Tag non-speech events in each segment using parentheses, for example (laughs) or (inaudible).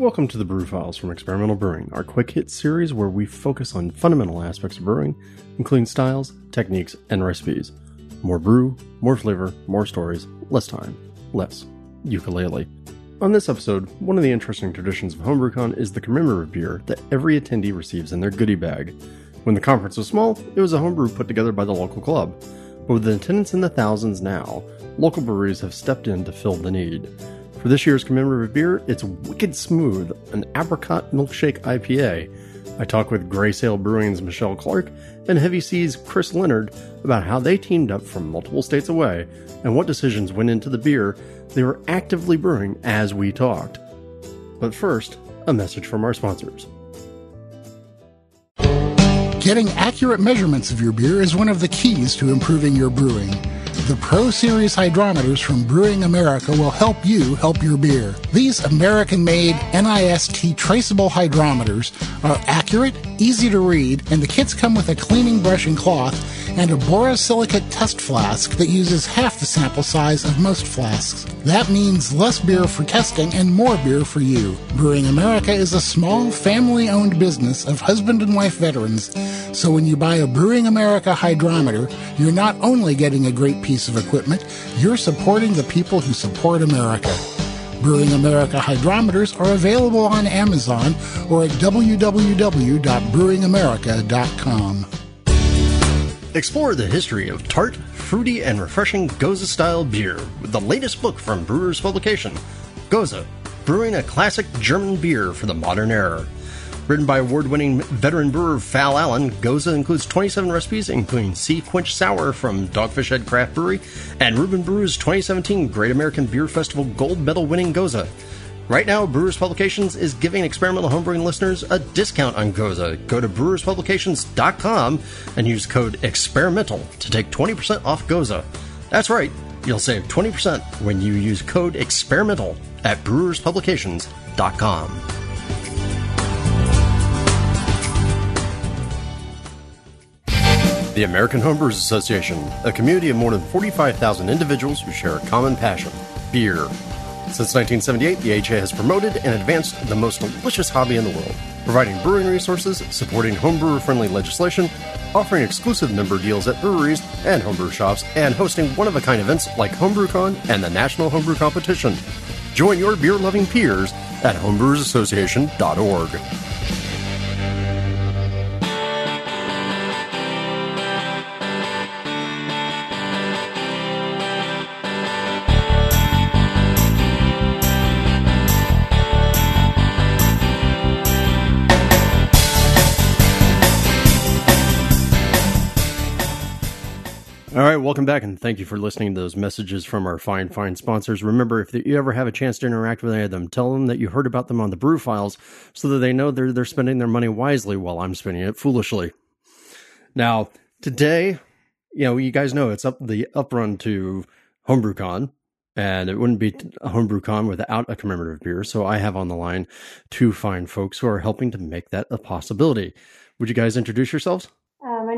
Welcome to the Brew Files from Experimental Brewing, our quick hit series where we focus on fundamental aspects of brewing, including styles, techniques, and recipes. More brew, more flavor, more stories, less time, less ukulele. On this episode, one of the interesting traditions of HomebrewCon is the commemorative beer that every attendee receives in their goodie bag. When the conference was small, it was a homebrew put together by the local club. But with attendance in the thousands now, local breweries have stepped in to fill the need. For this year's commemorative beer, it's Wicked Smooth, an apricot milkshake IPA. I talk with Grey Sail Brewing's Michelle Clark and Heavy Seas Chris Leonard about how they teamed up from multiple states away and what decisions went into the beer they were actively brewing as we talked. But first, a message from our sponsors. Getting accurate measurements of your beer is one of the keys to improving your brewing. The Pro Series hydrometers from Brewing America will help you help your beer. These American made NIST traceable hydrometers are accurate, easy to read, and the kits come with a cleaning brush and cloth and a borosilicate test flask that uses half the sample size of most flasks. That means less beer for testing and more beer for you. Brewing America is a small, family owned business of husband and wife veterans, so when you buy a Brewing America hydrometer, you're not only getting a great piece of equipment, you're supporting the people who support America. Brewing America hydrometers are available on Amazon or at www.brewingamerica.com. Explore the history of tart, fruity, and refreshing Gose style beer with the latest book from Brewers Publication Gose Brewing a Classic German Beer for the Modern Era. Written by award winning veteran brewer Fal Allen, Gose includes 27 recipes, including Sea Quench Sour from Dogfish Head Craft Brewery and Reuben's Brews 2017 Great American Beer Festival Gold Medal winning Gose. Right now, Brewers Publications is giving experimental homebrewing listeners a discount on Gose. Go to brewerspublications.com and use code EXPERIMENTAL to take 20% off Gose. That's right, you'll save 20% when you use code EXPERIMENTAL at brewerspublications.com. The American Homebrewers Association, a community of more than 45,000 individuals who share a common passion beer. Since 1978, the AHA has promoted and advanced the most delicious hobby in the world, providing brewing resources, supporting homebrewer friendly legislation, offering exclusive member deals at breweries and homebrew shops, and hosting one of a kind events like HomebrewCon and the National Homebrew Competition. Join your beer loving peers at homebrewersassociation.org. welcome back, and thank you for listening to those messages from our fine, fine sponsors. Remember, if you ever have a chance to interact with any of them, tell them that you heard about them on the Brew Files, so that they know they're they're spending their money wisely while I'm spending it foolishly. Now, today, you know, you guys know it's up the uprun to HomebrewCon, and it wouldn't be a HomebrewCon without a commemorative beer. So I have on the line two fine folks who are helping to make that a possibility. Would you guys introduce yourselves?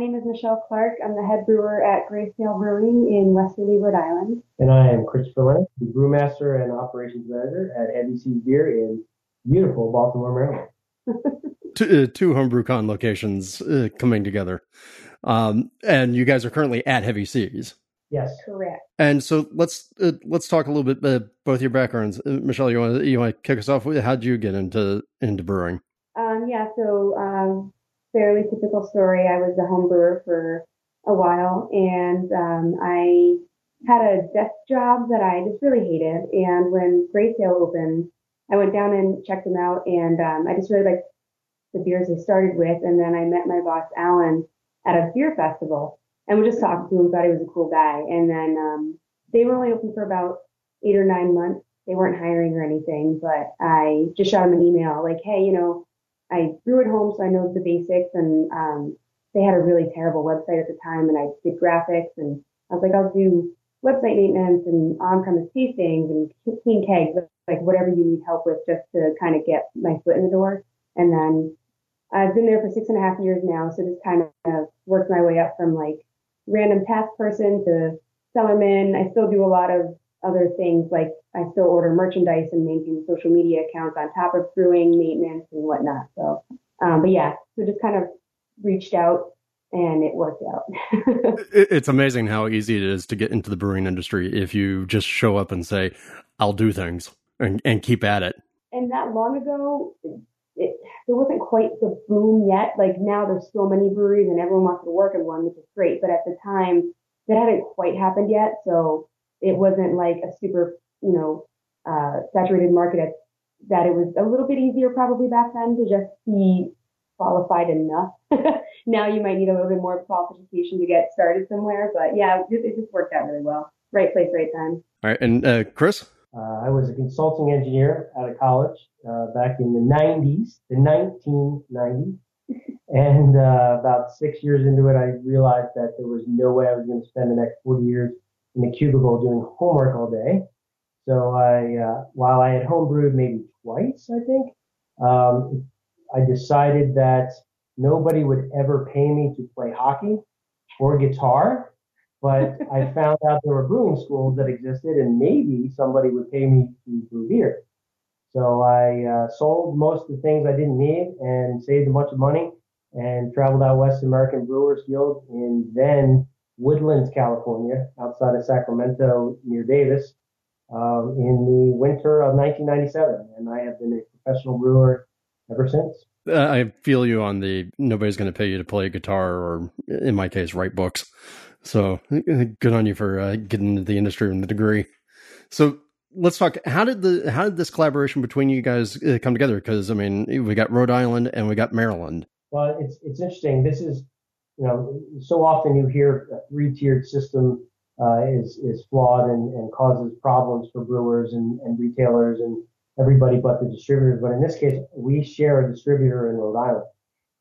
My name is Michelle Clark. I'm the head brewer at Grey Sail Brewing in Westerly, Rhode Island. And I am Christopher Leonard, the brewmaster and operations manager at Heavy Seas Beer in beautiful Baltimore, Maryland. (laughs) two, uh, two HomebrewCon locations uh, coming together. Um, and you guys are currently at Heavy Seas. Yes. Correct. And so let's uh, let's talk a little bit uh, both your backgrounds. Uh, Michelle, you want to you want to kick us off? How did you get into into brewing? Um, yeah, so um, fairly typical story. I was a home brewer for a while, and um, I had a desk job that I just really hated. And when Grey Sail opened, I went down and checked them out, and um, I just really liked the beers they started with. And then I met my boss Alan at a beer festival, and we just talked to him. Thought he was a cool guy. And then um, they were only open for about eight or nine months. They weren't hiring or anything, but I just shot him an email like, hey, you know, I grew at home, so I know the basics. And um, they had a really terrible website at the time, and I did graphics. And I was like, I'll do website maintenance and on-premise tastings and clean kegs, like whatever you need help with, just to kind of get my foot in the door. And then I've been there for six and a half years now, so just kind of worked my way up from like random task person to cellarman. I still do a lot of other things like I still order merchandise and maintain social media accounts on top of brewing maintenance and whatnot. So, um, but yeah, so just kind of reached out and it worked out. (laughs) it's amazing how easy it is to get into the brewing industry if you just show up and say, I'll do things and, and keep at it. And that long ago, it, there wasn't quite the boom yet. Like now there's so many breweries and everyone wants to work in one, which is great. But at the time, that hadn't quite happened yet. So it wasn't like a super, you know, uh, saturated market at, that it was a little bit easier probably back then to just be qualified enough. (laughs) now you might need a little bit more qualification to get started somewhere. But yeah, it, it just worked out really well. Right place, right time. All right. And uh, Chris? Uh, I was a consulting engineer out of college uh, back in the 90s, the 1990s. (laughs) And uh, about six years into it, I realized that there was no way I was going to spend the next 40 years in a cubicle doing homework all day. So I, uh, while I had homebrewed maybe twice, I think, um, I decided that nobody would ever pay me to play hockey or guitar. But I (laughs) found out there were brewing schools that existed, and maybe somebody would pay me to brew beer. So I uh, sold most of the things I didn't need and saved a bunch of money and traveled out west American Brewers Guild in then Woodlands, California, outside of Sacramento near Davis, um, in the winter of 1997. And I have been a professional brewer ever since. Uh, I feel you on the nobody's going to pay you to play guitar or, in my case, write books. So good on you for uh, getting into the industry and the degree. So let's talk. How did the how did this collaboration between you guys uh, come together? Because I mean, we got Rhode Island and we got Maryland. Well, it's it's interesting. This is you know so often you hear a three tiered system uh, is is flawed and, and causes problems for brewers and, and retailers and everybody but the distributors. But in this case, we share a distributor in Rhode Island,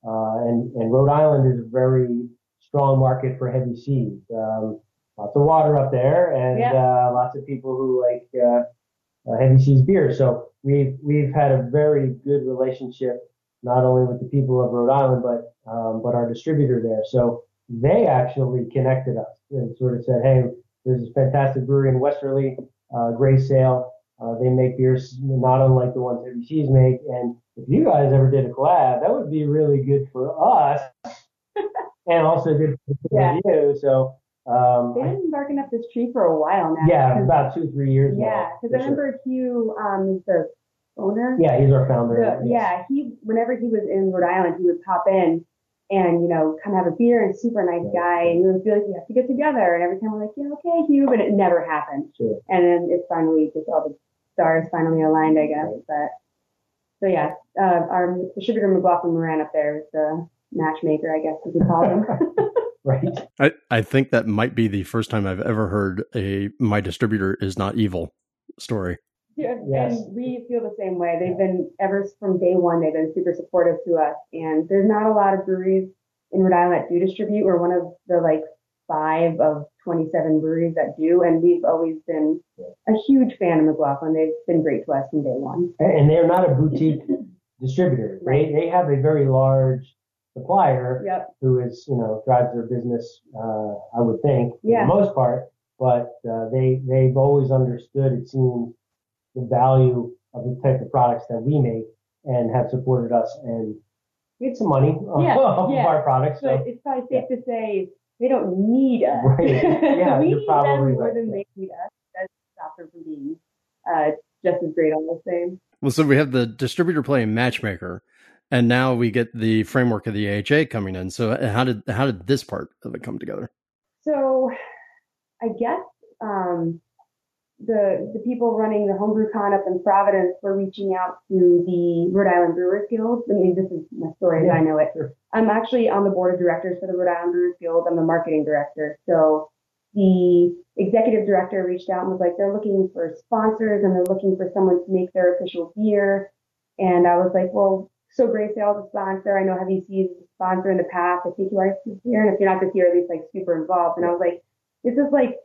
uh, and and Rhode Island is a very strong market for heavy seas. Um, lots of water up there, and yeah. uh, lots of people who like uh, uh, heavy seas beer. So we've we've had a very good relationship not only with the people of Rhode Island, but um, but our distributor there. So they actually connected us and sort of said, "Hey, there's this fantastic brewery in Westerly, uh, Grey Sail. Uh, they make beers not unlike the ones ABCs make, and if you guys ever did a collab, that would be really good for us, (laughs) and also good for yeah. you." So. Um, They've been barking up this tree for a while now. Yeah, about two, three years yeah, because I remember sure. Hugh, um, the owner. Yeah, he's our founder. The, yes. Yeah, he whenever he was in Rhode Island, he would pop in and you know come have a beer and super nice guy, and he would be like, "You have to get together." And every time we're like, "Yeah, okay, Hugh," but it never happened. Sure. And then it's finally just all the stars finally aligned, I guess. But so yeah, uh, our distributor McLaughlin Moran up there is the matchmaker, I guess we could call him. (laughs) right. I, I think that might be the first time I've ever heard a my distributor is not evil story. Yeah, yes. and we feel the same way. They've been ever from day one. They've been super supportive to us, and there's not a lot of breweries in Rhode Island that do distribute. We're one of the like five of 27 breweries that do, and we've always been a huge fan of McLaughlin. They've been great to us from day one. And they're not a boutique distributor. Right. They they have a very large supplier yep. who is you know drives their business. Uh, I would think yeah. for the most part, but uh, they they've always understood. It seems the value of the type of products that we make and have supported us and made some money yeah, (laughs) off yeah. of our products. So. But it's probably safe yeah. to say they don't need us. Right. (laughs) Yeah, we need them more right. than they need us. That stops them from being uh, just as great on the same. Well, so we have the distributor playing matchmaker, and now we get the framework of the AHA coming in. So how did how did this part of it come together? So I guess um, the the people running the homebrew con up in Providence were reaching out to the Rhode Island Brewers Guild. I mean, this is my story as I know it. I'm actually on the board of directors for the Rhode Island Brewers Guild. I'm the marketing director. So the executive director reached out and was like, they're looking for sponsors and they're looking for someone to make their official beer. And I was like, well, so Grey Sail is a sponsor. I know Heavy Seas is a sponsor in the past. I think you are this year. And if you're not this year, at least like super involved. And I was like, this is like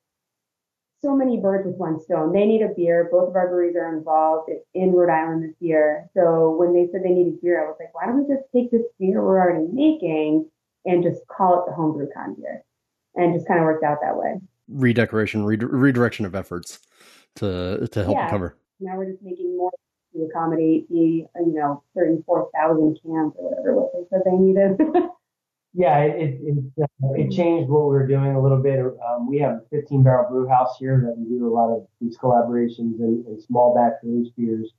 so many birds with one stone. They need a beer. Both of our breweries are involved. It's in Rhode Island this year. So when they said they needed beer, I was like, why don't we just take this beer we're already making and just call it the homebrew con beer? And just kind of worked out that way. Redecoration, re- redirection of efforts. to to help Yeah. cover. Now we're just making more to accommodate the, you know, 34,000 cans or whatever what they said they needed. (laughs) Yeah, it it, it, uh, it changed what we were doing a little bit. Um, we have a 15 barrel brew house here that we do a lot of these collaborations and, and small batch release beers.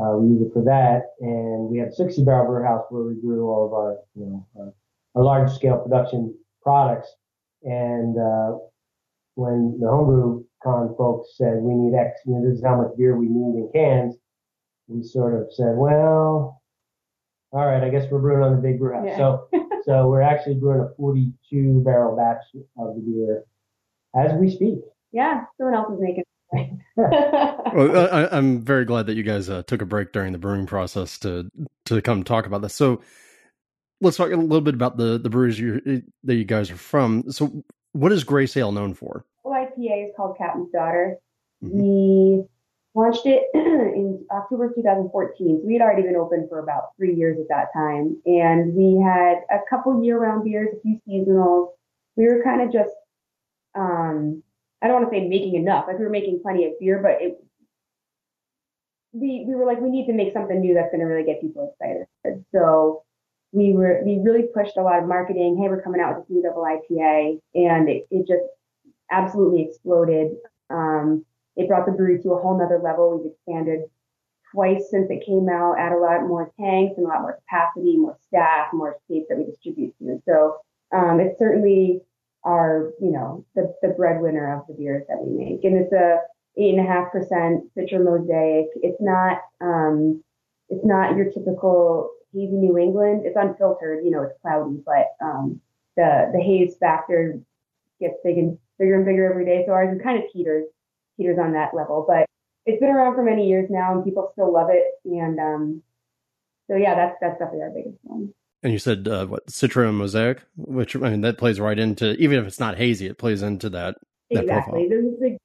Uh, we use it for that, and we have a 60 barrel brew house where we brew all of our you know our, our large scale production products. And uh, when the homebrew con folks said we need X, you know, this is how much beer we need in cans, we sort of said, well, all right, I guess we're brewing on the big brew house. Yeah. So (laughs) so we're actually brewing a 42 barrel batch of the beer as we speak. yeah, someone else is making. (laughs) Well, I, I'm very glad that you guys uh, took a break during the brewing process to to come talk about this. So let's talk a little bit about the the breweries you that you guys are from. So what is Grey Sail known for? Full IPA is called Captain's Daughter. Mhm. We launched it (clears throat) in October 2014. So we had already been open for about three years at that time. And we had a couple year round beers, a few seasonals. We were kind of just, um, I don't want to say making enough. Like we were making plenty of beer, but it, we, we were like, we need to make something new that's going to really get people excited. So we were, we really pushed a lot of marketing. Hey, we're coming out with this new double IPA and it, it just absolutely exploded. Um, it brought the brewery to a whole nother level. We've expanded twice since it came out, add a lot more tanks and a lot more capacity, more staff, more states that we distribute to. So um, it's certainly our, you know, the, the breadwinner of the beers that we make. And it's a eight and a half percent Citra Mosaic. It's not um, it's not your typical hazy New England. It's unfiltered, you know, it's cloudy, but um, the the haze factor gets big and bigger and bigger every day. So ours is kind of teeters teeters on that level. But it's been around for many years now, and people still love it. And um, so yeah, that's that's definitely our biggest one. And you said uh, what Citra and Mosaic, which I mean that plays right into even if it's not hazy, it plays into that. That exactly. Those are the,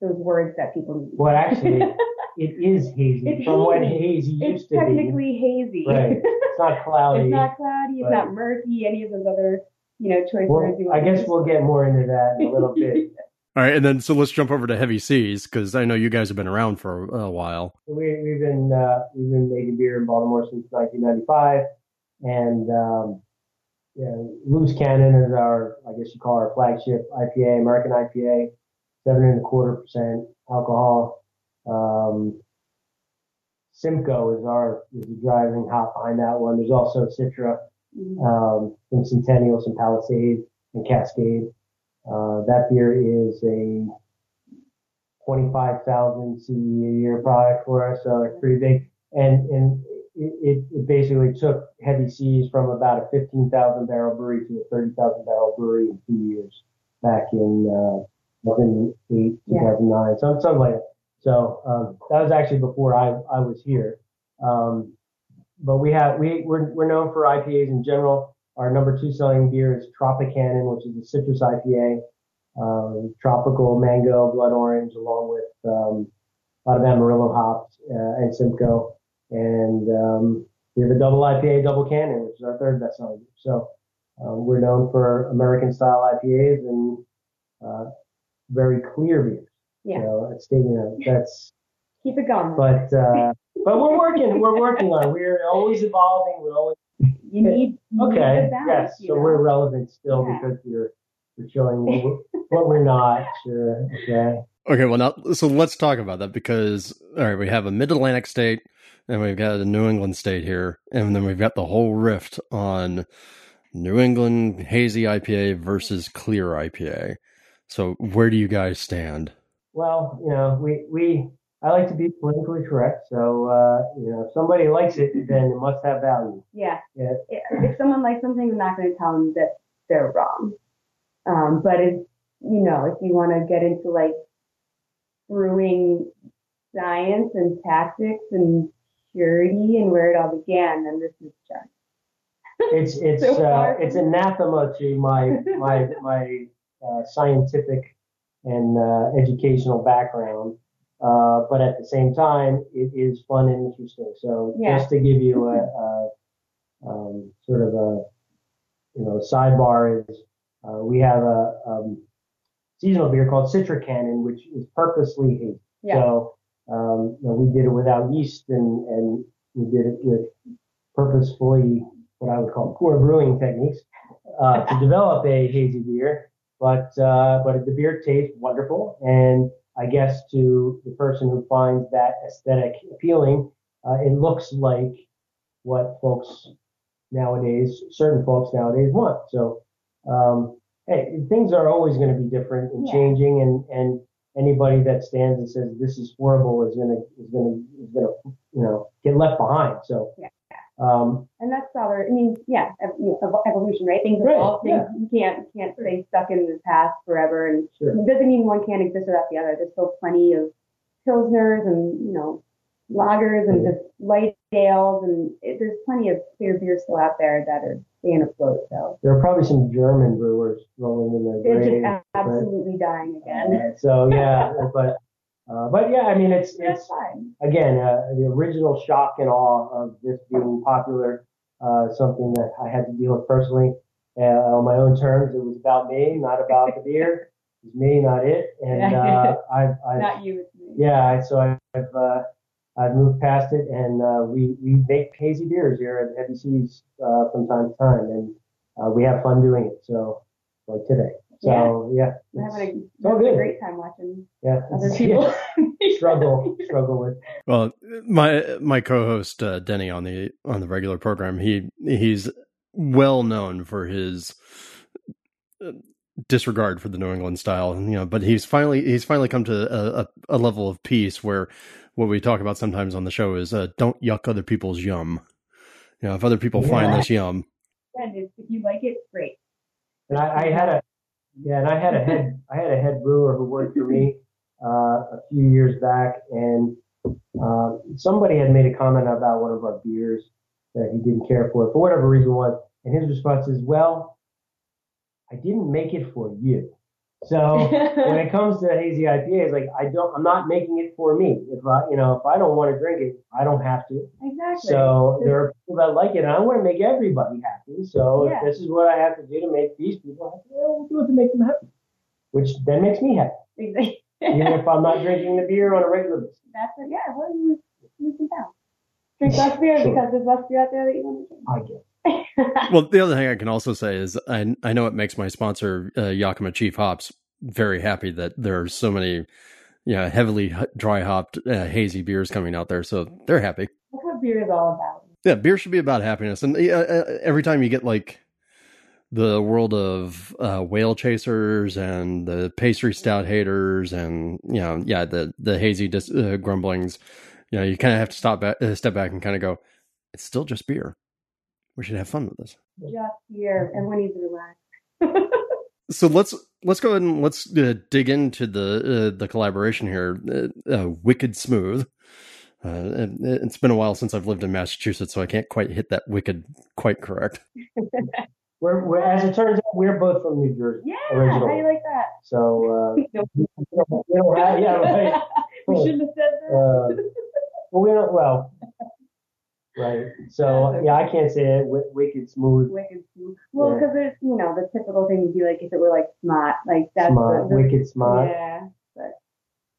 those words that people need. Well, actually, (laughs) it is hazy It's from what hazy. hazy it's used to be. It's technically hazy. Right. It's not (laughs) cloudy. it's not cloudy. It's not murky. Any of those other you know choices. Well, words. you I guess to we'll get more into that in a little bit. (laughs) All right, and then so let's jump over to Heavy Seas because I know you guys have been around for a while. We, we've been uh, we've been making beer in Baltimore since 1995, and um, yeah, Loose Cannon is our I guess you call our flagship IPA, American IPA, seven and a quarter percent alcohol. Um, Simcoe is our is the driving hop behind that one. There's also Citra Mhm. um, some Centennial, some Palisade, and Cascade. Uh, that beer is a 25,000 CE a year product for us, so it's pretty big. And and it, it, basically took Heavy Seas from about a 15,000 barrel brewery to a 30,000 barrel brewery in two years back in uh, 2008, Yeah. 2009, something, something like that. So um, that was actually before I, I was here. Um, but we have we we're, we're known for IPAs in general. Our number two selling beer is TropiCannon, which is a citrus IPA, um, tropical mango, blood orange, along with um, a lot of Amarillo hops uh, and Simcoe. And um, we have a double IPA, double cannon, which is our third best selling beer. So um, we're known for American style IPAs and uh, very clear beers. Yeah. So it's you know that's Keep it going. but uh, but we're working. We're working on. it. We're always evolving. We're always you need you okay. need balance, Yes. So know? we're relevant still Yeah. because we're we're showing what we're, what we're not. Sure. Okay. Okay, well now so let's talk about that because all right, we have a mid Atlantic state and we've got a New England state here, and then we've got the whole rift on New England hazy IPA versus clear IPA. So where do you guys stand? Well, you know, we we I like to be politically correct. So uh, you know, if somebody likes it, then it must have value. Yeah. Yeah. If someone likes something, I'm not going to tell them that they're wrong. Um, but if you know, if you want to get into like brewing science and tactics and purity and where it all began, then this is just (laughs) It's it's So uh, it's anathema to my my my uh, scientific and uh, educational background. Uh, but at the same time, it is fun and interesting. So Yeah. just to give you a, a um, sort of a you know sidebar is uh, we have a um, seasonal beer called Citra Cannon, which is purposely hazy. Yeah. So um, you know, we did it without yeast, and and we did it with purposefully what I would call poor brewing techniques uh, to (laughs) develop a hazy beer. But uh, but the beer tastes wonderful, and I guess to the person who finds that aesthetic appealing, uh, it looks like what folks nowadays, certain folks nowadays want. So, um, hey, things are always going to be different and Yeah. changing, and and anybody that stands and says this is horrible is gonna is gonna is gonna you know get left behind. So, Yeah. Um, And that's all there. I mean, yeah, you know, evolution, right? Things Right, evolve. Things, yeah. You can't you can't stay stuck in the past forever. And Sure. it doesn't mean one can't exist without the other. There's still plenty of pilsners and you know lagers and just light ales, and it, there's plenty of clear beers still out there that are staying afloat. So there are probably some German brewers rolling in their they're just absolutely dying again. So yeah, (laughs) but uh, but yeah, I mean it's it's again uh, the original shock and awe of this being popular, uh, something that I had to deal with personally uh, on my own terms. It was about me, not about the beer. (laughs) It was me, not it. And uh, (laughs) I've, I've Not you. It's me. yeah, so I've uh, I've moved past it, and uh, we we make hazy beers here at Heavy Seas uh, from time to time, and uh, we have fun doing it. So like today. So yeah, We're it's- having a, all a great time watching yeah, other it's- people. yeah, (laughs) struggle struggle with. Well, my my co-host uh, Denny on the on the regular program, he he's well known for his uh, disregard for the New England style, you know. But he's finally he's finally come to a, a, a level of peace where what we talk about sometimes on the show is uh, don't yuck other people's yum. You know, if other people find this yum, and if, if you like it, great. And I, I had a yeah, and I had a head I had a head brewer who worked for me uh, a few years back, and uh, somebody had made a comment about one of our beers that he didn't care for for whatever reason was, and his response is, "Well, I didn't make it for you." So (laughs) when it comes to hazy IPA, it's like I don't I'm not making it for me. If I you know if I don't want to drink it, I don't have to. exactly. So there are people that like it, and I want to make everybody happy. So Yeah. if this is what I have to do to make these people happy, well, we'll do it to make them happy, which then makes me happy, Exactly. even if I'm not (laughs) drinking the beer on a regular basis. That's it. Yeah, well, you lose some pounds. Drink less beer because there's less beer out there that you want to drink. I get. It. Well, the other thing I can also say is I I know it makes my sponsor uh, Yakima Chief Hops very happy that there are so many, yeah, heavily dry hopped uh, hazy beers coming out there, so they're happy. That's what beer is all about. Yeah, beer should be about happiness, and uh, uh, every time you get like the world of uh, whale chasers and the pastry stout haters, and you know, yeah, the the hazy dis- uh, grumblings, you know, you kind of have to stop back, uh, step back, and kind of go, it's still just beer. We should have fun with this. Just beer. Everyone needs to relax. (laughs) So let's let's go ahead and let's uh, dig into the uh, the collaboration here. Uh, uh, Wicked Smooth. Uh, it, it's been a while since I've lived in Massachusetts, so I can't quite hit that wicked quite correct. (laughs) We're, we're as it turns out, we're both from New Jersey, Yeah, Original. how you like that? so uh, we (laughs) don't, we don't have, yeah, right. we shouldn't have said that. Uh, well, we don't. Well, right. So yeah, I can't say it. Wi- Wicked smooth, Wicked smooth. Well, Yeah. because it's you know the typical thing would be like if it were like smart, like that's smart, the, the wicked smart. yeah. But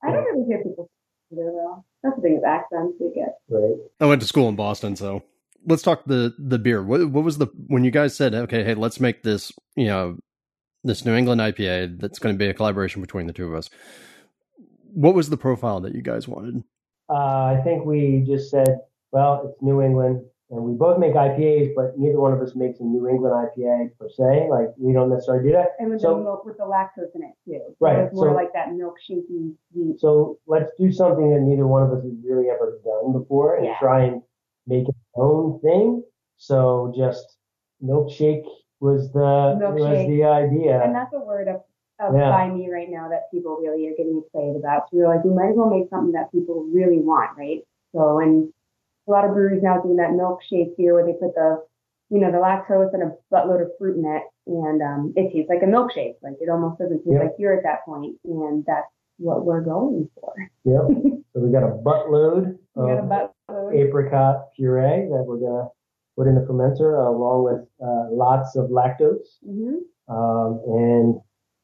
I don't really hear people say it though. That's the thing with accents we get. Right. I went to school in Boston, so let's talk the the beer. What, what was the when you guys said, okay, hey, let's make this, you know, this New England IPA that's going to be a collaboration between the two of us. What was the profile that you guys wanted? Uh, I think we just said, well, it's New England, and we both make IPAs, but neither one of us makes a New England IPA per se. Like we don't necessarily do that. And with So- the milk with the lactose in it too. So Right, It's more so- like that milkshakey. So let's do something that neither one of us has really ever done before, and Yeah. try and make our own thing. So just milkshake was the was the idea. And that's a word of, of Yeah. by me right now that people really are getting excited about. So we were like, we might as well make something that people really want, right? So, and a lot of breweries now doing that milkshake beer where they put the, you know, the lactose and a buttload of fruit in it, and um, it tastes like a milkshake. Like it almost doesn't taste Yeah. like beer at that point, and that's what we're going for. Yep. so we got a buttload (laughs) got a of buttload. apricot puree that we're gonna put in the fermenter uh, along with uh, lots of lactose hmm um, and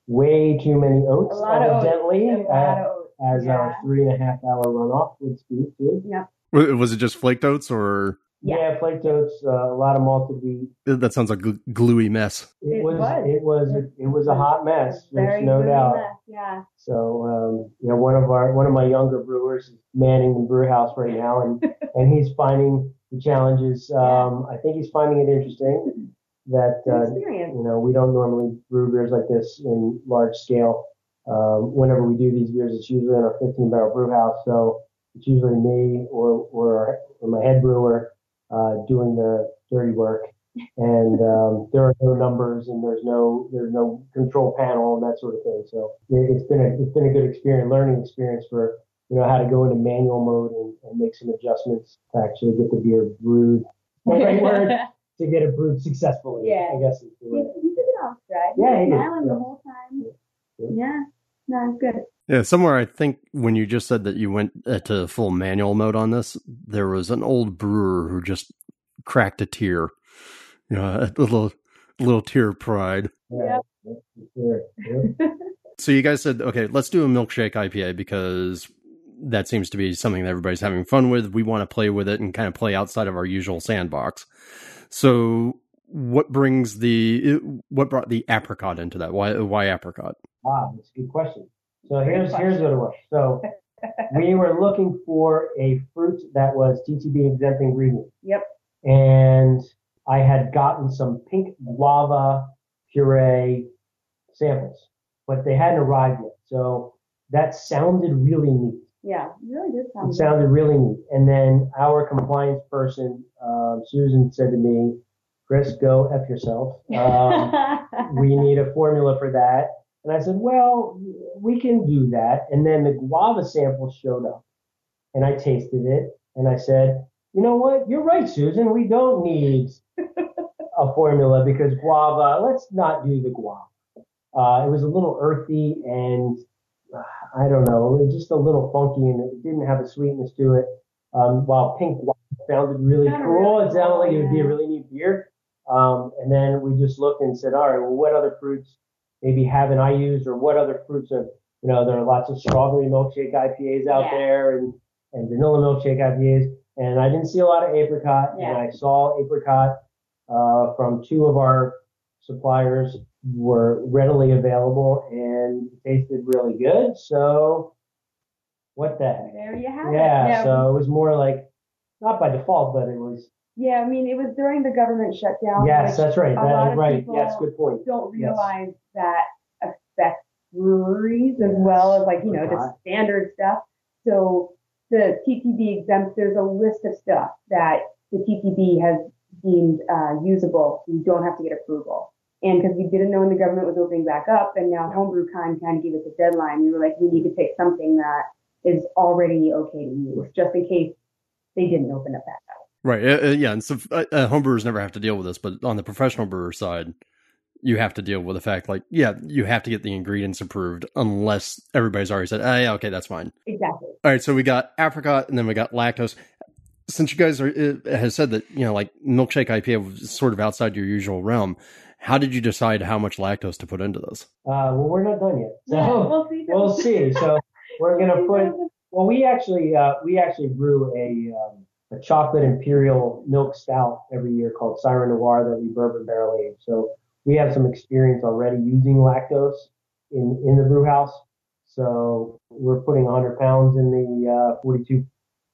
way too many oats, A lot of oats. evidently. Lot Uh, of oats. as our three and a half hour runoff would Steve to. Yep. W- Was it just flaked oats or Yeah. Yeah, flake oats, uh, a lot of malted wheat. that sounds like a gl- gluey mess? It, It was, was. it was it was a hot mess. There's no doubt. mess, Yeah. So um, you know, one of our one of my younger brewers is manning the brew house right now, and (laughs) and he's finding the challenges. Um, I think he's finding it interesting that uh, experience. you know we don't normally brew beers like this in large scale. Um, whenever we do these beers, it's usually in our 15 barrel brew house. So it's usually me or or, or my head brewer uh, doing the dirty work. And um, there are no numbers, and there's no there's no control panel and that sort of thing. So it, it's been a it's been a good experience, learning experience for you know how to go into manual mode and, and make some adjustments to actually get the beer brewed. (laughs) Right word to get it brewed successfully. Yeah. I guess. Is the He, way. he took it off stride. Yeah, he he did. smiling Yeah. the whole time. Yeah. Yeah. No, good. Yeah, somewhere I think when you just said that you went uh, to full manual mode on this, there was an old brewer who just cracked a tear. You know, a little a little tear of pride. Yeah. that's for sure. Yeah. So you guys said, okay, let's do a milkshake IPA because that seems to be something that everybody's having fun with. We want to play with it and kind of play outside of our usual sandbox. So what brings the what brought the apricot into that? Why why apricot? Ah, that's a good question. So here's here's what it was. So (laughs) we were looking for a fruit that was TTB exempt ingredient, Yep. and I had gotten some pink guava puree samples, but they hadn't arrived yet. So that sounded really neat. Yeah. It really did It sound sounded really neat. And then our compliance person, um, Susan, said to me, "Chris, go f yourself. (laughs) Um, we need a formula for that. And I said, well, we can do that. And then the guava sample showed up and I tasted it and I said, you know what? You're right, Susan. We don't need a formula because guava, let's not do the guava. Uh, it was a little earthy and uh, I don't know, it was just a little funky and it didn't have a sweetness to it. Um, while pink guava sounded really cool, really it sounded like it would be a really neat beer. Um, and then we just looked and said, all right, well, what other fruits maybe haven't I used, or what other fruits are, you know, there are lots of strawberry milkshake IPAs out Yeah. there and, and vanilla milkshake IPAs. And I didn't see a lot of apricot, Yeah. and I saw apricot uh, from two of our suppliers were readily available and tasted really good. So, what the heck? there you have Yeah, it. Yeah. so it was more like, not by default, but it yeah. I mean, it was during the government shutdown. yes, which that's right. a That, lot of right. people Yes, good point. don't Yes. realize that affects breweries as Yes. well as like you know just standard stuff. So the TTB exempt, there's a list of stuff that the TTB has deemed uh, usable. You don't have to get approval. And because we didn't know when the government was opening back up, and now homebrew HomebrewCon kind of gave us a deadline, we were like, we need to pick something that is already okay to use, just in case they didn't open up back up. Right. Uh, uh, yeah. And so uh, uh, homebrewers never have to deal with this, but on the professional brewer side, you have to deal with the fact, like, yeah, you have to get the ingredients approved unless everybody's already said, ah, yeah, okay, that's fine. Exactly. All right. So we got apricot and then we got lactose. Since you guys are, uh, has said that, you know, like milkshake IPA was sort of outside your usual realm, how did you decide how much lactose to put into this? Uh, well, we're not done yet. So Yeah, (laughs) we'll see. we'll see. So we're gonna (laughs) put. Well, we actually uh, we actually brew a um, a chocolate imperial milk stout every year called Siren Noir that we bourbon barrel age. So we have some experience already using lactose in in the brew house. So we're putting 100 pounds in the uh, 42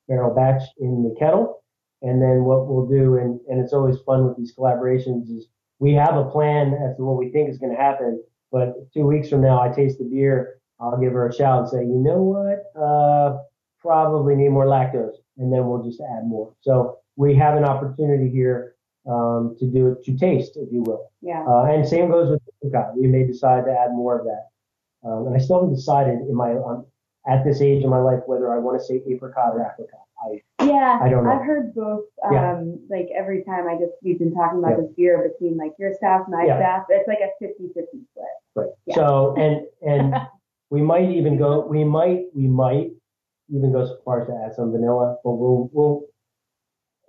barrel batch in the kettle, and then what we'll do, and and it's always fun with these collaborations, is we have a plan as to what we think is going to happen. But two weeks from now, I taste the beer. I'll give her a shout and say, you know what? Uh, probably need more lactose, and then we'll just add more. So we have an opportunity here um, to do it to taste, if you will. Yeah. Uh, and same goes with apricot. We may decide to add more of that. Um, and I still haven't decided in my um, at this age in my life whether I want to say apricot or apricot. I Yeah, I don't know. I've heard both. Um, Yeah. like every time I just we've been talking about Yeah. this beer between like your staff, my Yeah. staff. It's like a 50-50 split. Right. So and and (laughs) we might even go we might we might even go so far as to add some vanilla, but we'll we'll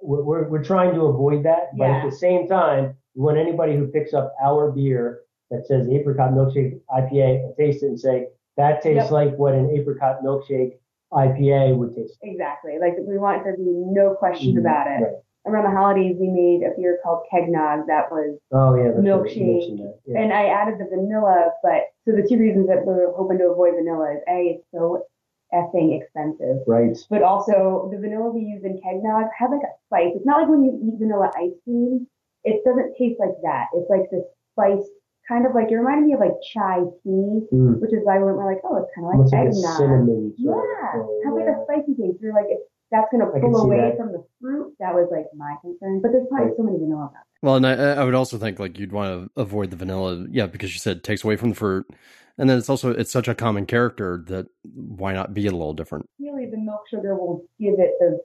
we're we're, trying to avoid that. But Yeah. at the same time, we want anybody who picks up our beer that says apricot milkshake IPA and taste it and say That tastes Yep. like what an apricot milkshake IPA would taste. Exactly. Like we want there to be no question Mhm. about it. Right. Around the holidays, we made a beer called Kegnog that was, Oh yeah. Milkshake. that. Yeah. and I added the vanilla. But so the two reasons that we're hoping to avoid vanilla is a, it's so effing expensive, right. but also the vanilla we use in Kegnog has like a spice. It's not like when you eat vanilla ice cream. It doesn't taste like that. It's like this spice, kind of like it reminded me of like chai tea, Mm. which is why we're like, oh, it's kind of like eggnog. cinnamon. Yeah, of thing, has like a spicy taste. You're like, that's gonna pull away that. from the fruit. That was like my concern. But there's probably Right. so many vanilla about Well, and I, I would also think like you'd want to avoid the vanilla, yeah, because you said it takes away from the fruit, and then it's also it's such a common character that why not be a little different? Really, the milk sugar will give it the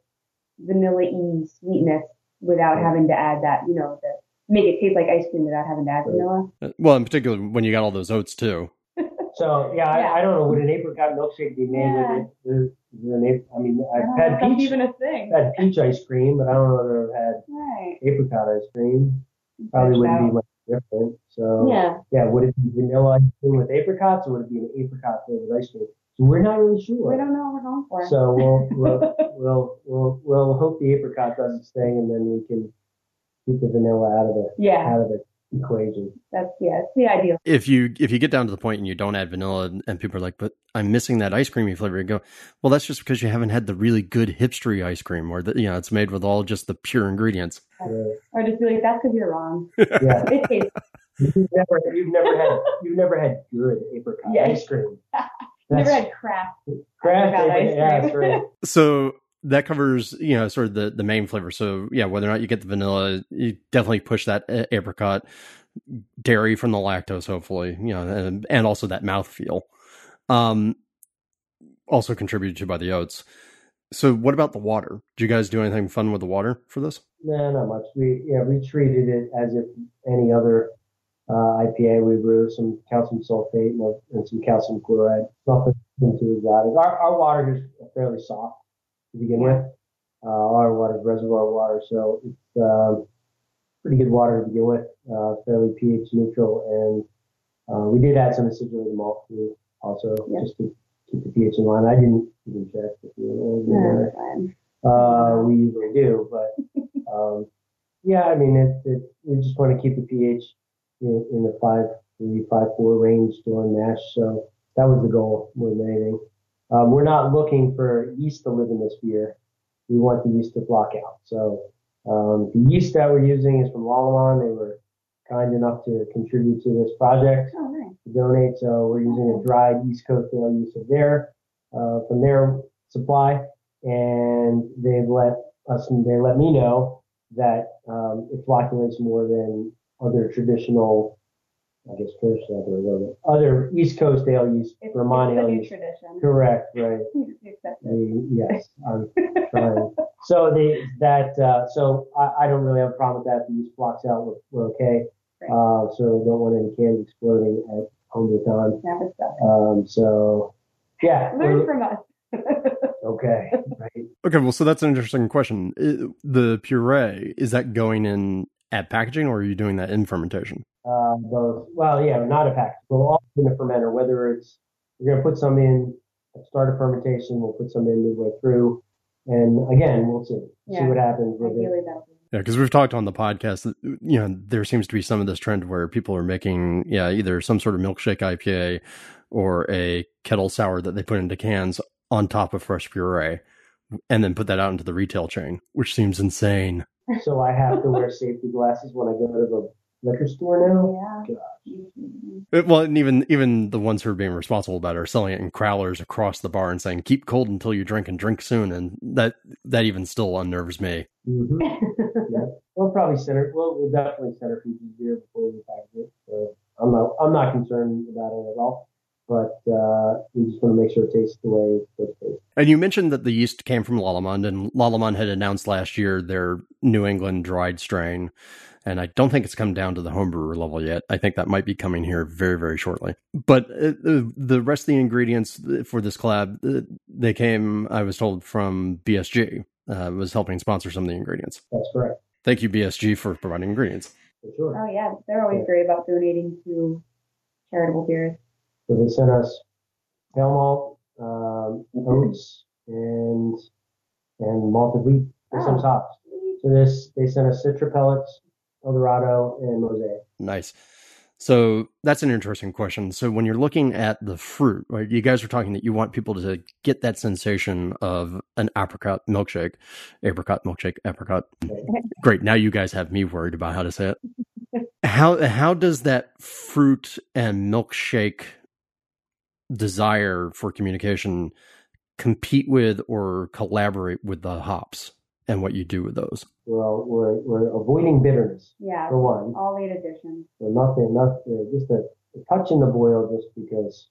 vanilla-y sweetness without Right. having to add that. You know, the make it taste like ice cream without having to add Right. vanilla. Uh, Well, in particular when you got all those oats too. So yeah, Yeah. I, I don't know. Would an apricot milkshake be made Yeah. with it? An, ap- I mean, I I've don't had peach, even a thing. had peach ice cream, but I don't know whether I've had Right. apricot ice cream. Probably wouldn't be much different. So Yeah. yeah, would it be vanilla ice cream with apricots, or would it be an apricot flavored ice cream? So we're not really sure. We don't know what we're going for. So we'll (laughs) we'll, we'll we'll we'll hope the apricot does its thing, and then we can keep the vanilla out of it. yeah, out of the equation. that's yeah, it's the ideal. If you if you get down to the point and you don't add vanilla, and, and people are like, "But I'm missing that ice creamy flavor," you go, "Well, that's just because you haven't had the really good hipstery ice cream, or the, you know it's made with all just the pure ingredients." Right. Or just be like, that's because you're wrong. (laughs) Yeah, It tastes you've never you've never had you've never had good apricot Yeah. ice cream. You've (laughs) never had craft. craft apricot apricot. ice Yeah, cream. that's right. So that covers you know sort of the the main flavor. So yeah, whether or not you get the vanilla, you definitely push that apricot, dairy from the lactose, hopefully, you know, and and also that mouthfeel. Um, also contributed to by the oats. So what about the water? Did you guys do anything fun with the water for this? No, not much. We yeah we treated it as if any other uh, IPA we brew, some calcium sulfate and, and some calcium chloride. Nothing too exotic. Our our water is fairly soft to begin with. Uh, all our water is reservoir water, so it's um, pretty good water to begin with. Uh, fairly pH neutral, and uh, we did add some acidulated malt too, also Yeah. just to keep the pH in line. I didn't even check if you know, Yeah, that's fine. uh, we usually do, but (laughs) um, yeah, I mean, it, it, we just want to keep the pH in, in the five three, five four range during mash. So that was the goal more than anything. Um, we're not looking for yeast to live in this beer. We want the yeast to block out. So um, the yeast that we're using is from Lallemand. They were kind enough to contribute to this project Oh, nice. to donate. So we're using a dried East Coast ale use of their uh, from their supply, and they've let us they let me know that um, it flocculates more than other traditional, I guess traditional other other East Coast ale use, It's, Vermont it's ale new use. tradition. Correct, right. (laughs) You accept it. The, yes, I'm (laughs) trying. So the that uh, so I, I don't really have a problem with that. The yeast blocks out. We're, we're okay. Great. Uh, so don't want any cans exploding at home time. Never. Um, so yeah, Learn from us. (laughs) okay, right. Okay, well, so that's an interesting question. The puree is that going in at packaging, or are you doing that in fermentation? Uh, both. Well, yeah, not a pack. We'll all in the fermenter. Whether it's we're gonna put some in at start of fermentation, we'll put some in midway through, and again, we'll see see what happens with it. Ideally, that'll be. Yeah, because we've talked on the podcast you know there seems to be some of this trend where people are making yeah either some sort of milkshake IPA or a kettle sour that they put into cans on top of fresh puree, and then put that out into the retail chain, which seems insane. So I have to wear safety glasses when I go to the liquor store now. Yeah. It- well, and even even the ones who are being responsible about it are selling it in crowlers across the bar and saying "keep cold until you drink and drink soon," and that that even still unnerves me. Mm-hmm. (laughs) yeah. We'll probably center. We'll, we'll definitely centrifuge the beer before we package it. So I'm not. I'm not concerned about it at all. But uh, we just want to make sure it tastes the way it's supposed to taste. And you mentioned that the yeast came from Lallemand, and Lallemand had announced last year their New England dried strain. And I don't think it's come down to the homebrewer level yet. I think that might be coming here very, very shortly. But uh, the the rest of the ingredients for this collab, uh, they came, I was told, from BSG. Uh, was helping sponsor some of the ingredients. That's correct. Thank you, BSG, for providing ingredients. For sure. Oh yeah, they're always great about donating to charitable beers. So they sent us pale malt, um, oats, and and malted wheat, and some Oh. hops. So this they sent us Citra pellets, Eldorado, and Mosaic. Nice. So that's an interesting question. So when you're looking at the fruit, right, you guys were talking that you want people to get that sensation of an apricot milkshake, apricot milkshake, apricot. (laughs) Great. Now you guys have me worried about how to say it. How how does that fruit and milkshake desire for communication compete with or collaborate with the hops and what you do with those? Well, we're we're avoiding bitterness Yeah, for one. all eight additions. So nothing, nothing, just a, a touch in the boil, just because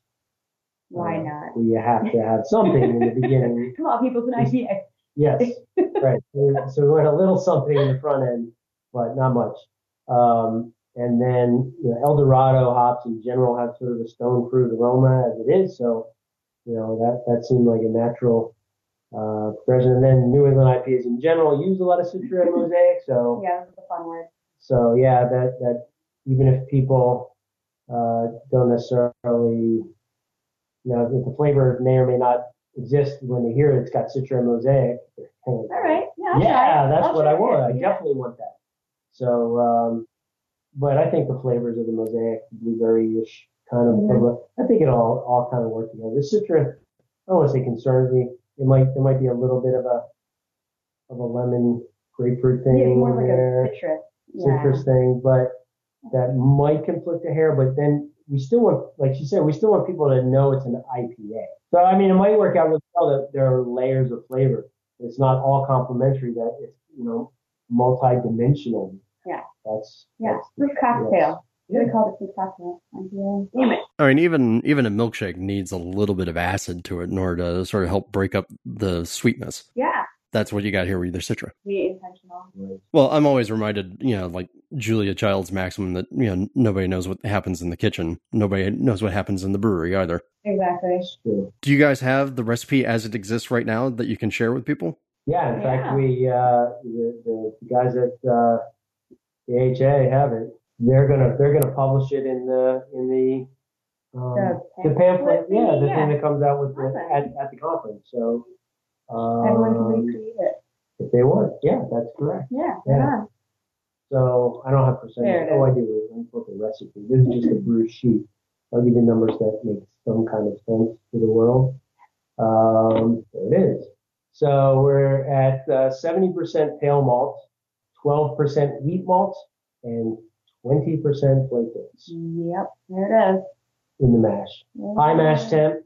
Why uh, not? we have to have something in the (laughs) beginning. Come on, people, it's an idea. Yes, (laughs) right. So so we want a little something in the front end, but not much. Um, and then you know, Eldorado hops in general have sort of a stone fruit aroma as it is. So you know that that seemed like a natural uh. And then New England IPAs in general use a lot of Citra and Mosaic. So (laughs) Yeah, this is a fun word. so yeah, that that even if people uh, don't necessarily, you know, if the flavor may or may not exist when they hear it, it's got Citra and Mosaic. they're kind of- All right. Yeah, yeah, that's I'll what I want. it. I Yeah. definitely want that. So, um, but I think the flavors of the Mosaic, blueberry-ish kind of, Mhm. I think it all all kind of work together. The Citra, I don't want to say concerns me. It might there might be a little bit of a of a lemon grapefruit thing Yeah, more like there a citrus. Yeah. citrus thing, but that might conflict the hair. But then we still want, like she said, we still want people to know it's an IPA. So I mean, it might work out really well that there are layers of flavor. It's not all complementary. That it's you know multi-dimensional. Yeah. That's Yeah, that's- cocktail. Yes. They call it fruit cocktail. IPA. Damn it. I mean, even even a milkshake needs a little bit of acid to it in order to sort of help break up the sweetness. Yeah, That's what you got here with your Citra. be intentional. Right. Well, I'm always reminded, you know, like Julia Child's maximum that you know nobody knows what happens in the kitchen, nobody knows what happens in the brewery either. Exactly. True. Do you guys have the recipe as it exists right now that you can share with people? Yeah, in fact, we uh, the, the, the guys at uh, the AHA have it. They're gonna they're gonna publish it in the in the um, The the pamphlet. Yeah, the thingy, thing that comes out with the, at at the conference. So um, Everyone can recreate it. if they want. Yeah, that's correct. Yeah, Yeah. yeah. So I don't have percentage. Oh, I do. Let me put the recipe. This is just a brew sheet. I'll give you numbers that make some kind of sense to the world. Um, there it is. So we're at uh, 70% pale malt, 12% wheat malt, and 20% flake oats Yep, there it is. in the mash. High mash temp,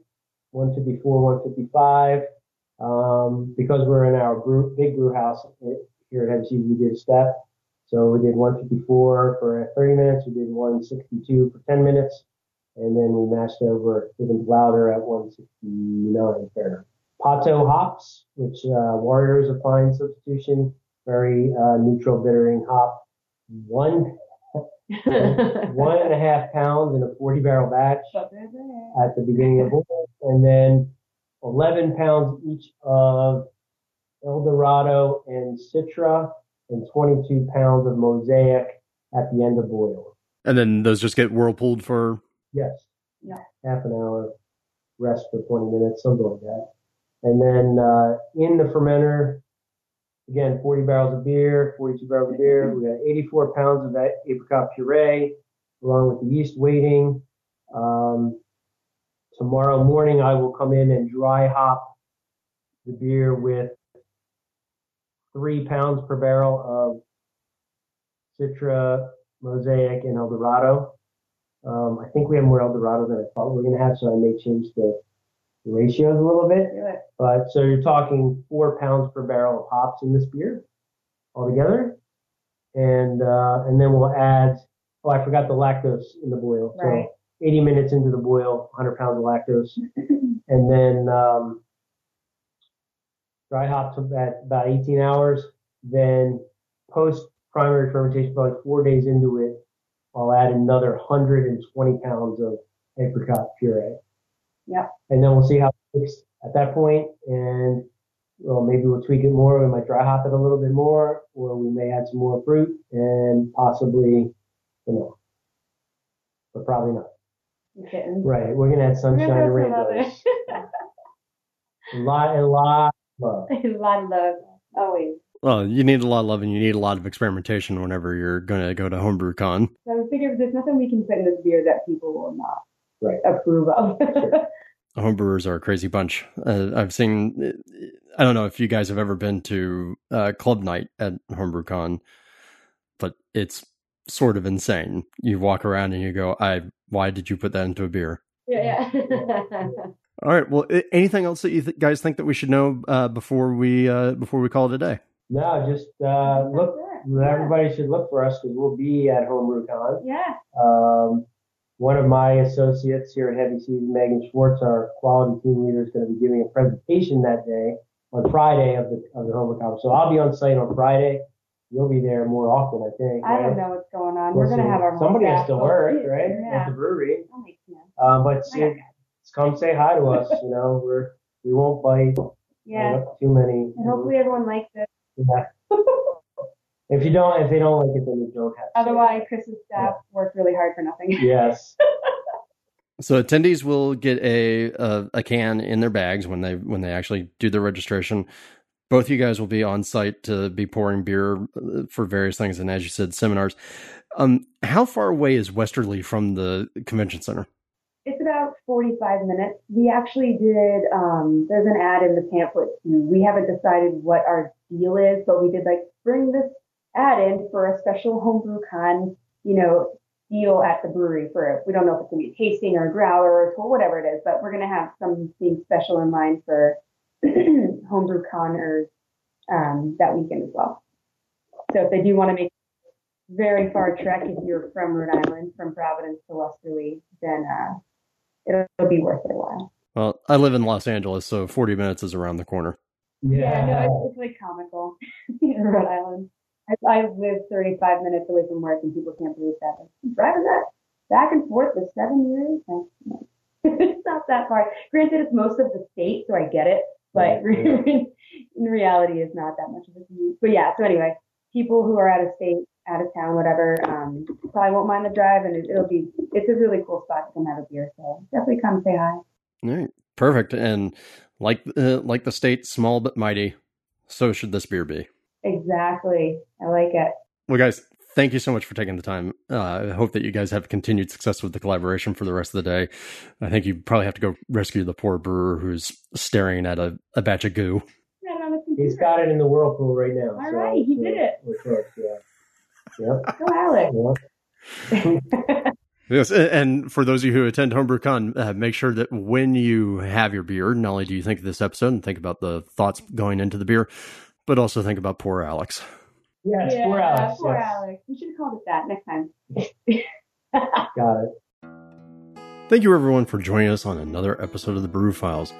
154, 155. Um, because we're in our brew, big brew house here at MC, we did a step. So we did 154 for 30 minutes. We did 162 for 10 minutes. And then we mashed over even louder at 169 Fahrenheit. Pato hops, which uh, Warrior is a fine substitution, very uh, neutral bittering hop. One (laughs) one and a half pounds in a 40 barrel batch But there's it. at the beginning of boil, and then 11 pounds each of Eldorado and Citra, and 22 pounds of Mosaic at the end of boil. And then those just get whirlpooled for. Yes. Yeah. Half an hour, rest for 20 minutes, something like that. And then uh, in the fermenter, again, 40 barrels of beer, 42 barrels of beer. We got 84 pounds of that apricot puree, along with the yeast waiting. Um, tomorrow morning, I will come in and dry hop the beer with three pounds per barrel of Citra, Mosaic, and Eldorado. Um, I think we have more Eldorado than I thought we were going to have, so I may change the ratios a little bit. But so you're talking four pounds per barrel of hops in this beer altogether, and uh, and then we'll add. Oh, I forgot the lactose in the boil. Right. So 80 minutes into the boil, 100 pounds of lactose, (laughs) and then um, dry hop to at about 18 hours. Then post primary fermentation, about four days into it, I'll add another 120 pounds of apricot puree. Yep. And then we'll see how it looks at that point, and well, maybe we'll tweak it more. We might dry hop it a little bit more, or we may add some more fruit and possibly, you know, but probably not. kittens. Right. We're gonna have sunshine and We're rainbows. have (laughs) A lot a lot of love. (laughs) a lot of love, always. Well, you need a lot of love and you need a lot of experimentation whenever you're going to go to Homebrew Con. So I was thinking there's nothing we can put in this beer that people will not Right. approve of. (laughs) Homebrewers are a crazy bunch. Uh, I've seen, I don't know if you guys have ever been to uh, Club Night at Homebrew Con, but it's sort of insane. You walk around and you go, "I, why did you put that into a beer?" yeah, yeah. (laughs) All right. Well, anything else that you th- guys think that we should know uh, before we uh, before we call it a day? No, just uh, look. Everybody should look for us because we'll be at HomebrewCon. yeah. Um, one of my associates here at Heavy Seas, Megan Schwartz, our quality team leader, is going to be giving a presentation that day on Friday of the of the Homebrew Conference. So I'll be on site on Friday. You'll be there more often, I think. I don't know what's going on. We'll We're gonna have our somebody has to work, right, at the brewery. That makes sense. Um, but come say hi to us. You know, (laughs) we're we won't bite. Yeah. Too many. And hopefully everyone likes it. Yeah. (laughs) If you don't, if they don't like it, then you don't have. to. Otherwise, Chris's staff worked really hard for nothing. Yes. (laughs) So attendees will get a, a a can in their bags when they when they actually do their registration. Both of you guys will be on site to be pouring beer uh, for various things, and as you said, seminars. Um, how far away is Westerly from the convention center? It's about 45 minutes. We actually did, um, there's an ad in the pamphlet too. We haven't decided what our deal is, but we did like bring this ad in for a special homebrew con, you know, deal at the brewery for, we don't know if it's going to be a tasting or a growler or a tour, whatever it is, but we're going to have something special in mind for (clears throat) homebrew conners, um, that weekend as well. So if they do want to make very far trek, if you're from Rhode Island, from Providence to Westerly, then, uh, it'll be worth it a while. Well, I live in Los Angeles, so forty minutes is around the corner. Yeah, no, it's, it's like comical (laughs) in Rhode Island. I, I live 35 minutes away from work, and people can't believe that. I'm driving that back and forth for seven years. Like, (laughs) it's not that far. Granted, it's most of the state, so I get it. But yeah. (laughs) in reality, it's not that much of a commute. But yeah, so anyway, people who are out of state, out of town, whatever, um, probably won't mind the drive, and it, it'll be it's a really cool spot to come have a beer. So definitely come say hi. All right, perfect. And like uh, like the state, small but mighty, so should this beer be. Exactly, I like it. Well, guys, thank you so much for taking the time. Uh, I hope that you guys have continued success with the collaboration for the rest of the day. I think you probably have to go rescue the poor brewer who's staring at a, a batch of goo. Right on the He's computer. got it in the whirlpool right now. All so right, he we're- did it. We're close, yeah. Yep. (laughs) Go Alex. yep. Yes, and for those of you who attend HomebrewCon, uh, make sure that when you have your beer, not only do you think of this episode and think about the thoughts going into the beer, but also think about poor Alex. Yes, yeah, poor Alex. Poor yes. Alex. We should have called it that next time. (laughs) Got it. Thank you, everyone, for joining us on another episode of the Brew Files.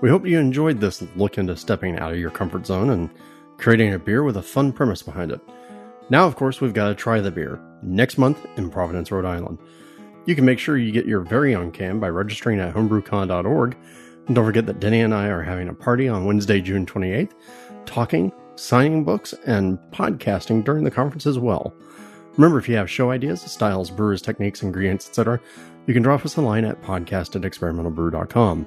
We hope you enjoyed this look into stepping out of your comfort zone and creating a beer with a fun premise behind it. Now, of course, we've got to try the beer next month in Providence, Rhode Island. You can make sure you get your very own can by registering at homebrewcon.org. And don't forget that Denny and I are having a party on Wednesday, June 28th, talking, signing books, and podcasting during the conference as well. Remember, if you have show ideas, styles, brewers, techniques, ingredients, etc., you can drop us a line at podcast at experimentalbrew.com.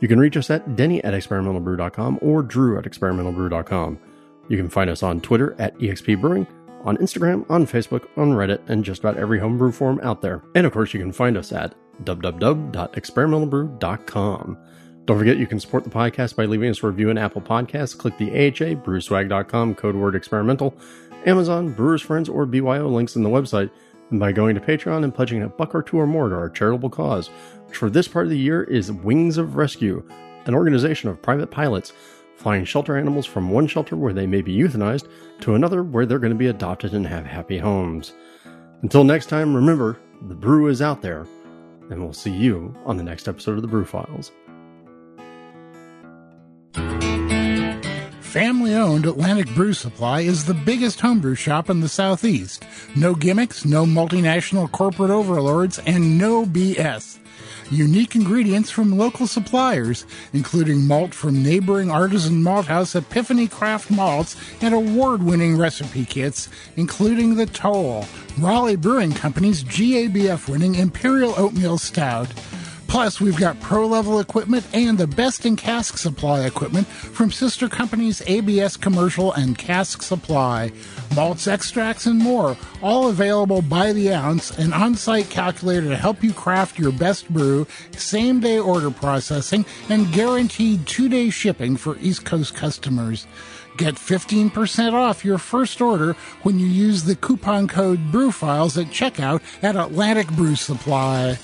You can reach us at denny at experimentalbrew.com or drew at experimentalbrew.com. You can find us on Twitter at expbrewing, on Instagram, on Facebook, on Reddit, and just about every homebrew forum out there. And of course, you can find us at www.experimentalbrew.com. Don't forget you can support the podcast by leaving us a review in Apple Podcasts. Click the AHA, brewswag.com, code word experimental, Amazon, Brewers Friends, or BYO links in the website, and by going to Patreon and pledging a buck or two or more to our charitable cause, which for this part of the year is Wings of Rescue, an organization of private pilots flying shelter animals from one shelter where they may be euthanized to another where they're going to be adopted and have happy homes. Until next time, remember, the brew is out there, and we'll see you on the next episode of the Brew Files. Family owned Atlantic Brew Supply is the biggest homebrew shop in the Southeast. No gimmicks, no multinational corporate overlords, and no BS. unique ingredients from local suppliers, including malt from neighboring artisan malt house Epiphany Craft Malts and award-winning recipe kits, including the Toll, Raleigh Brewing Company's GABF winning Imperial Oatmeal Stout. Plus, we've got pro level equipment and the best in cask supply equipment from sister companies ABS Commercial and Cask Supply. Malts, extracts, and more, all available by the ounce, an on site calculator to help you craft your best brew, same day order processing, and guaranteed two day shipping for East Coast customers. Get 15% off your first order when you use the coupon code BREWFILES at checkout at Atlantic Brew Supply.